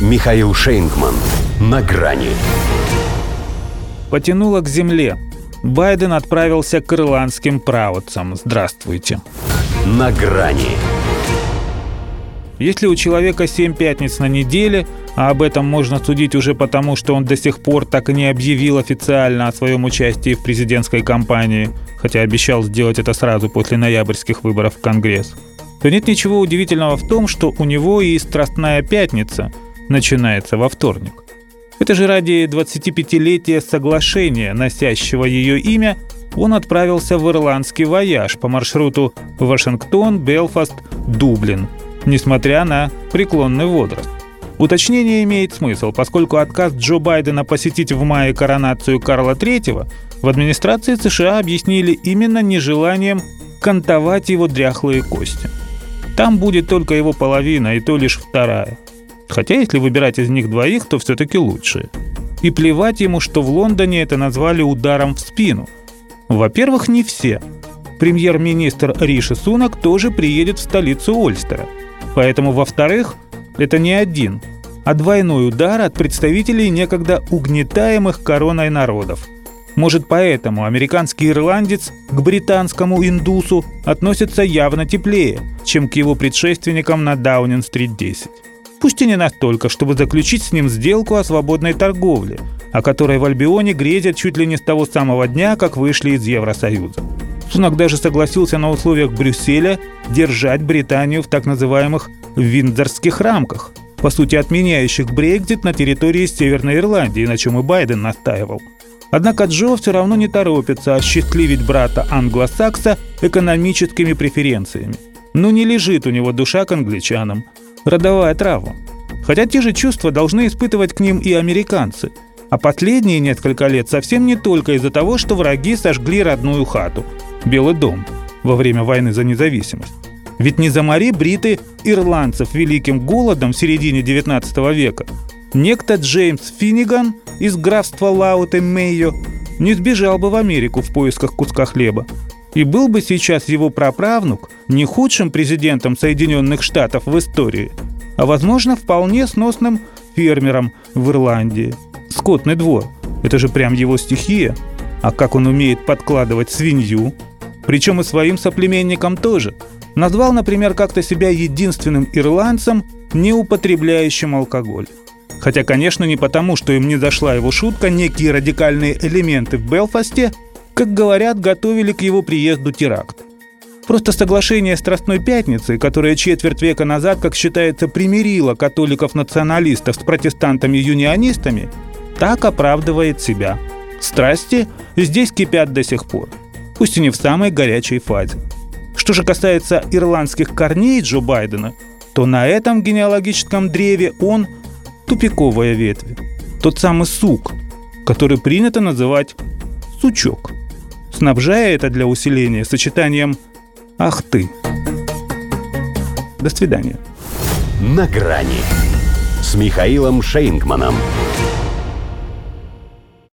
Михаил Шейнгман. На грани. Потянуло к земле. Байден отправился к ирландским правоцам. Здравствуйте. На грани. Если у человека 7 пятниц на неделе, а об этом можно судить уже потому, что он до сих пор так и не объявил официально о своем участии в президентской кампании, хотя обещал сделать это сразу после ноябрьских выборов в Конгресс, то нет ничего удивительного в том, что у него и «Страстная пятница» начинается во вторник. Это же ради 25-летия соглашения, носящего ее имя, он отправился в ирландский вояж по маршруту Вашингтон, Белфаст, Дублин – несмотря на преклонный возраст. Уточнение имеет смысл, поскольку отказ Джо Байдена посетить в мае коронацию Карла III в администрации США объяснили именно нежеланием кантовать его дряхлые кости. Там будет только его половина, и то лишь вторая. Хотя если выбирать из них двоих, то все-таки лучшие. И плевать ему, что в Лондоне это назвали ударом в спину. Во-первых, не все. Премьер-министр Риши Сунак тоже приедет в столицу Ольстера – Поэтому, во-вторых, это не один, а двойной удар от представителей некогда угнетаемых короной народов. Может, поэтому американский ирландец к британскому индусу относится явно теплее, чем к его предшественникам на Даунинг-стрит 10. Пусть и не настолько, чтобы заключить с ним сделку о свободной торговле, о которой в Альбионе грезят чуть ли не с того самого дня, как вышли из Евросоюза. Сунак даже согласился на условиях Брюсселя держать Британию в так называемых «виндзорских рамках», по сути отменяющих Брекзит на территории Северной Ирландии, на чем и Байден настаивал. Однако Джо все равно не торопится осчастливить брата англосакса экономическими преференциями. Ну не лежит у него душа к англичанам. Родовая травма. Хотя те же чувства должны испытывать к ним и американцы. А последние несколько лет совсем не только из-за того, что враги сожгли родную хату – Белый дом во время войны за независимость. Ведь не замори бриты ирландцев великим голодом в середине 19 века. Некто Джеймс Финниган из графства Лаут и Мейо не сбежал бы в Америку в поисках куска хлеба. И был бы сейчас его праправнук не худшим президентом Соединенных Штатов в истории, а, возможно, вполне сносным фермером в Ирландии. Скотный двор – это же прям его стихия. А как он умеет подкладывать свинью – причем и своим соплеменникам тоже. Назвал, например, как-то себя единственным ирландцем, не употребляющим алкоголь. Хотя, конечно, не потому, что им не зашла его шутка, некие радикальные элементы в Белфасте, как говорят, готовили к его приезду теракт. Просто соглашение Страстной Пятницы, которое четверть века назад, как считается, примирило католиков-националистов с протестантами-юнионистами, так оправдывает себя. Страсти здесь кипят до сих пор пусть и не в самой горячей фазе. Что же касается ирландских корней Джо Байдена, то на этом генеалогическом древе он тупиковая ветвь. Тот самый сук, который принято называть сучок, снабжая это для усиления сочетанием «ах ты». До свидания. На грани с Михаилом Шейнгманом.